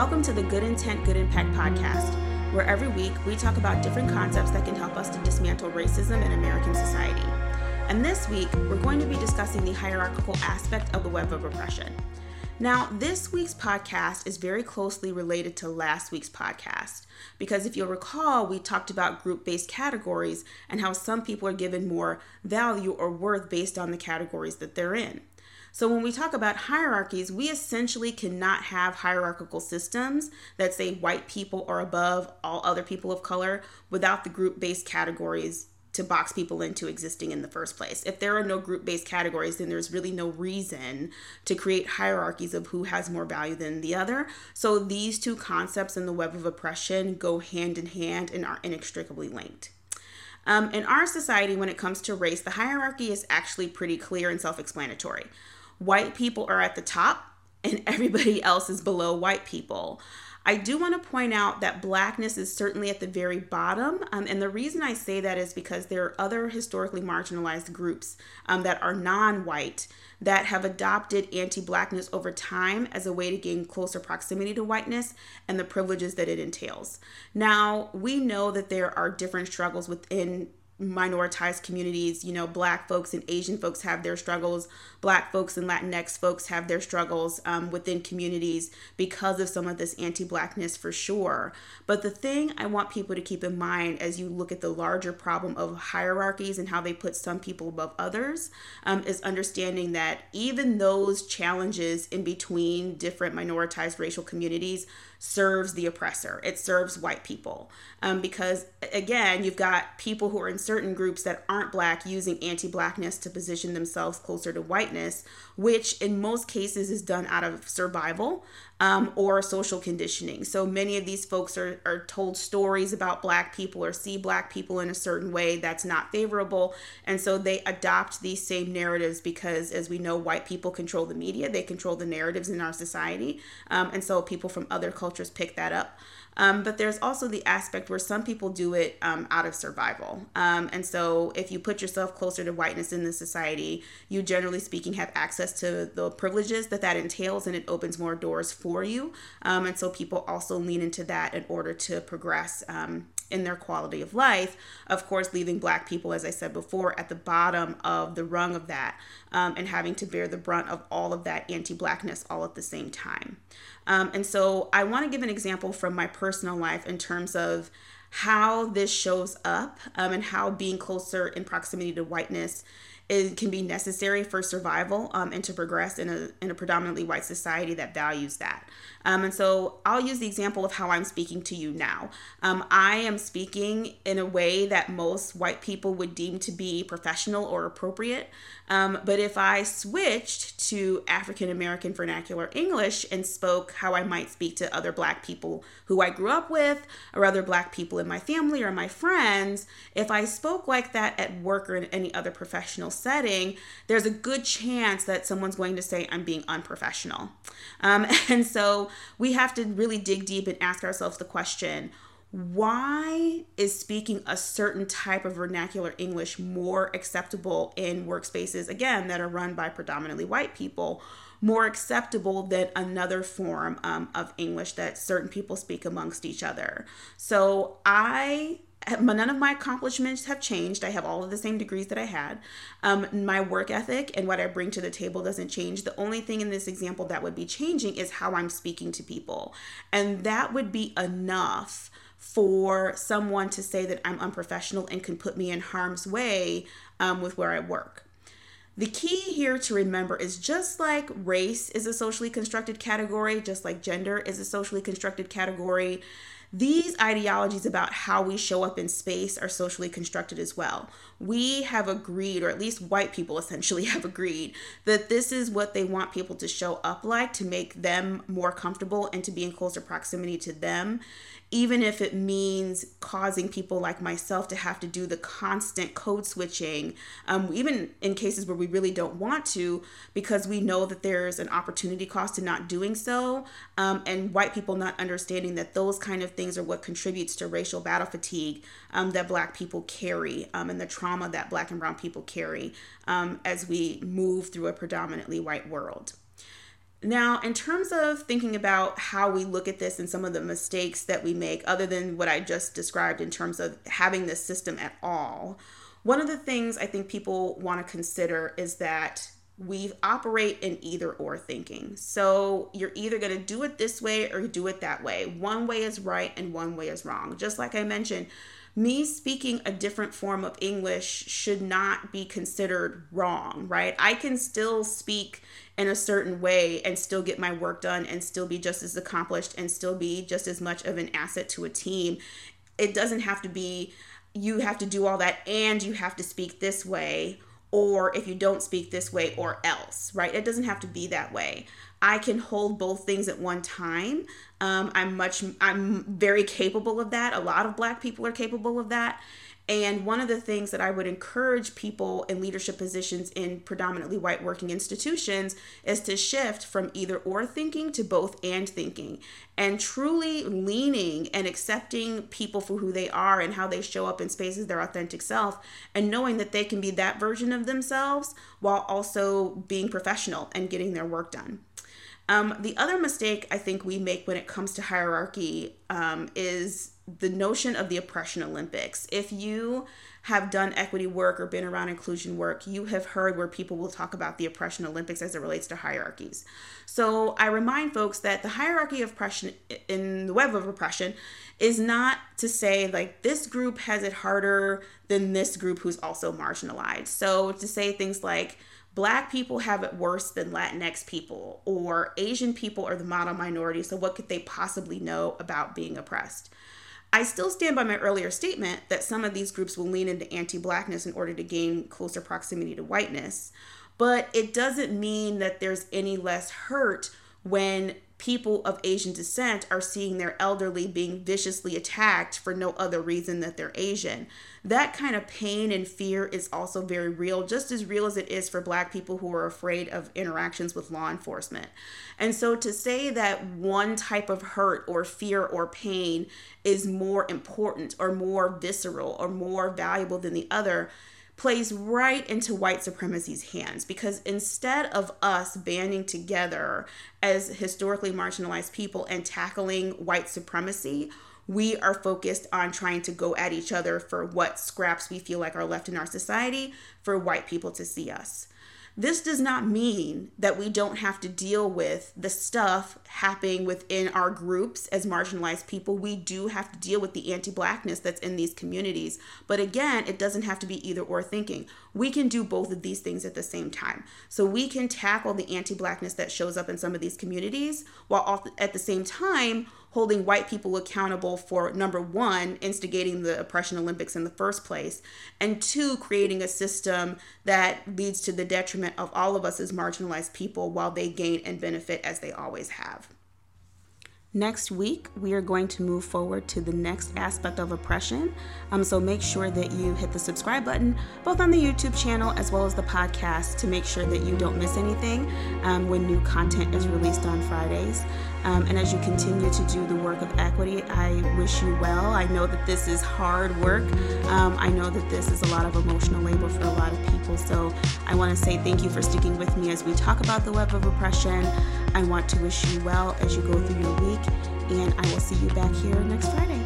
Welcome to the Good Intent, Good Impact podcast, where every week we talk about different concepts that can help us to dismantle racism in American society. And this week, we're going to be discussing the hierarchical aspect of the web of oppression. Now, this week's podcast is very closely related to last week's podcast because if you'll recall, we talked about group based categories and how some people are given more value or worth based on the categories that they're in. So, when we talk about hierarchies, we essentially cannot have hierarchical systems that say white people are above all other people of color without the group based categories to box people into existing in the first place. If there are no group based categories, then there's really no reason to create hierarchies of who has more value than the other. So, these two concepts in the web of oppression go hand in hand and are inextricably linked. Um, in our society, when it comes to race, the hierarchy is actually pretty clear and self explanatory white people are at the top and everybody else is below white people. I do want to point out that blackness is certainly at the very bottom. Um, and the reason I say that is because there are other historically marginalized groups um, that are non white that have adopted anti blackness over time as a way to gain closer proximity to whiteness and the privileges that it entails. Now, we know that there are different struggles within minoritized communities. You know, black folks and Asian folks have their struggles. Black folks and Latinx folks have their struggles um, within communities because of some of this anti blackness for sure. But the thing I want people to keep in mind as you look at the larger problem of hierarchies and how they put some people above others um, is understanding that even those challenges in between different minoritized racial communities serves the oppressor. It serves white people. Um, because, again, you've got people who are in certain groups that aren't black using anti blackness to position themselves closer to whiteness, which in most cases is done out of survival um, or social conditioning. So many of these folks are, are told stories about Black people or see Black people in a certain way that's not favorable. And so they adopt these same narratives because, as we know, white people control the media, they control the narratives in our society. Um, and so people from other cultures pick that up. Um, but there's also the aspect where some people do it um, out of survival. Um, and so if you put yourself closer to whiteness in the society, you generally speaking have access to the privileges that that entails and it opens more doors for you. Um, and so people also lean into that in order to progress um, in their quality of life. Of course, leaving Black people, as I said before, at the bottom of the rung of that um, and having to bear the brunt of all of that anti Blackness all at the same time. Um, and so I want to give an example from my personal life in terms of how this shows up um, and how being closer in proximity to whiteness it can be necessary for survival um, and to progress in a, in a predominantly white society that values that. Um, and so I'll use the example of how I'm speaking to you now. Um, I am speaking in a way that most white people would deem to be professional or appropriate. Um, but if I switched to African American vernacular English and spoke how I might speak to other black people who I grew up with, or other black people in my family or my friends, if I spoke like that at work or in any other professional setting, there's a good chance that someone's going to say I'm being unprofessional. Um, and so we have to really dig deep and ask ourselves the question why is speaking a certain type of vernacular English more acceptable in workspaces, again, that are run by predominantly white people, more acceptable than another form um, of English that certain people speak amongst each other? So I none of my accomplishments have changed. I have all of the same degrees that I had. Um, my work ethic and what I bring to the table doesn't change. The only thing in this example that would be changing is how I'm speaking to people. And that would be enough for someone to say that I'm unprofessional and can put me in harm's way um, with where I work. The key here to remember is just like race is a socially constructed category, just like gender is a socially constructed category, these ideologies about how we show up in space are socially constructed as well. We have agreed, or at least white people essentially have agreed, that this is what they want people to show up like to make them more comfortable and to be in closer proximity to them even if it means causing people like myself to have to do the constant code switching, um, even in cases where we really don't want to, because we know that there's an opportunity cost to not doing so, um, and white people not understanding that those kind of things are what contributes to racial battle fatigue um, that Black people carry um, and the trauma that Black and Brown people carry um, as we move through a predominantly white world Now, in terms of thinking about how we look at this and some of the mistakes that we make, other than what I just described in terms of having this system at all, one of the things I think people want to consider is that we operate in either or thinking. So you're either going to do it this way or do it that way. One way is right and one way is wrong. Just like I mentioned, me speaking a different form of English should not be considered wrong, right? I can still speak in a certain way and still get my work done and still be just as accomplished and still be just as much of an asset to a team. It doesn't have to be you have to do all that and you have to speak this way or if you don't speak this way or else, right? It doesn't have to be that way. I can hold both things at one time. Um, I'm much, I'm very capable of that. A lot of Black people are capable of that. And one of the things that I would encourage people in leadership positions in predominantly white working institutions is to shift from either or thinking to both and thinking and truly leaning and accepting people for who they are and how they show up in spaces their authentic self and knowing that they can be that version of themselves while also being professional and getting their work done. Um, the other mistake I think we make when it comes to hierarchy um, is the notion of the oppression Olympics. If you have done equity work or been around inclusion work, you have heard where people will talk about the oppression Olympics as it relates to hierarchies. So I remind folks that the hierarchy of oppression in the web of oppression is not to say like this group has it harder than this group who's also marginalized. So to say things like, Black people have it worse than Latinx people, or Asian people are the model minority, so what could they possibly know about being oppressed? I still stand by my earlier statement that some of these groups will lean into anti blackness in order to gain closer proximity to whiteness, but it doesn't mean that there's any less hurt when people of Asian descent are seeing their elderly being viciously attacked for no other reason that they're Asian. That kind of pain and fear is also very real, just as real as it is for Black people who are afraid of interactions with law enforcement. And so to say that one type of hurt or fear or pain is more important or more visceral or more valuable than the other plays right into white supremacy's hands because instead of us banding together as historically marginalized people and tackling white supremacy, we are focused on trying to go at each other for what scraps we feel like are left in our society for white people to see us. This does not mean that we don't have to deal with the stuff happening within our groups as marginalized people. We do have to deal with the anti blackness that's in these communities. But again, it doesn't have to be either or thinking. We can do both of these things at the same time. So we can tackle the anti blackness that shows up in some of these communities while at the same time holding white people accountable for number one, instigating the oppression Olympics in the first place, and two, creating a system that leads to the detriment of all of us as marginalized people while they gain and benefit as they always have. Next week, we are going to move forward to the next aspect of oppression. Um, so make sure that you hit the subscribe button, both on the YouTube channel as well as the podcast, to make sure that you don't miss anything um, when new content is released on Fridays. Um, and as you continue to do the work of equity, I wish you well. I know that this is hard work. Um, I know that this is a lot of emotional labor for a lot of people. So I want to say thank you for sticking with me as we talk about the web of oppression. I want to wish you well as you go through your week, and I will see you back here next Friday.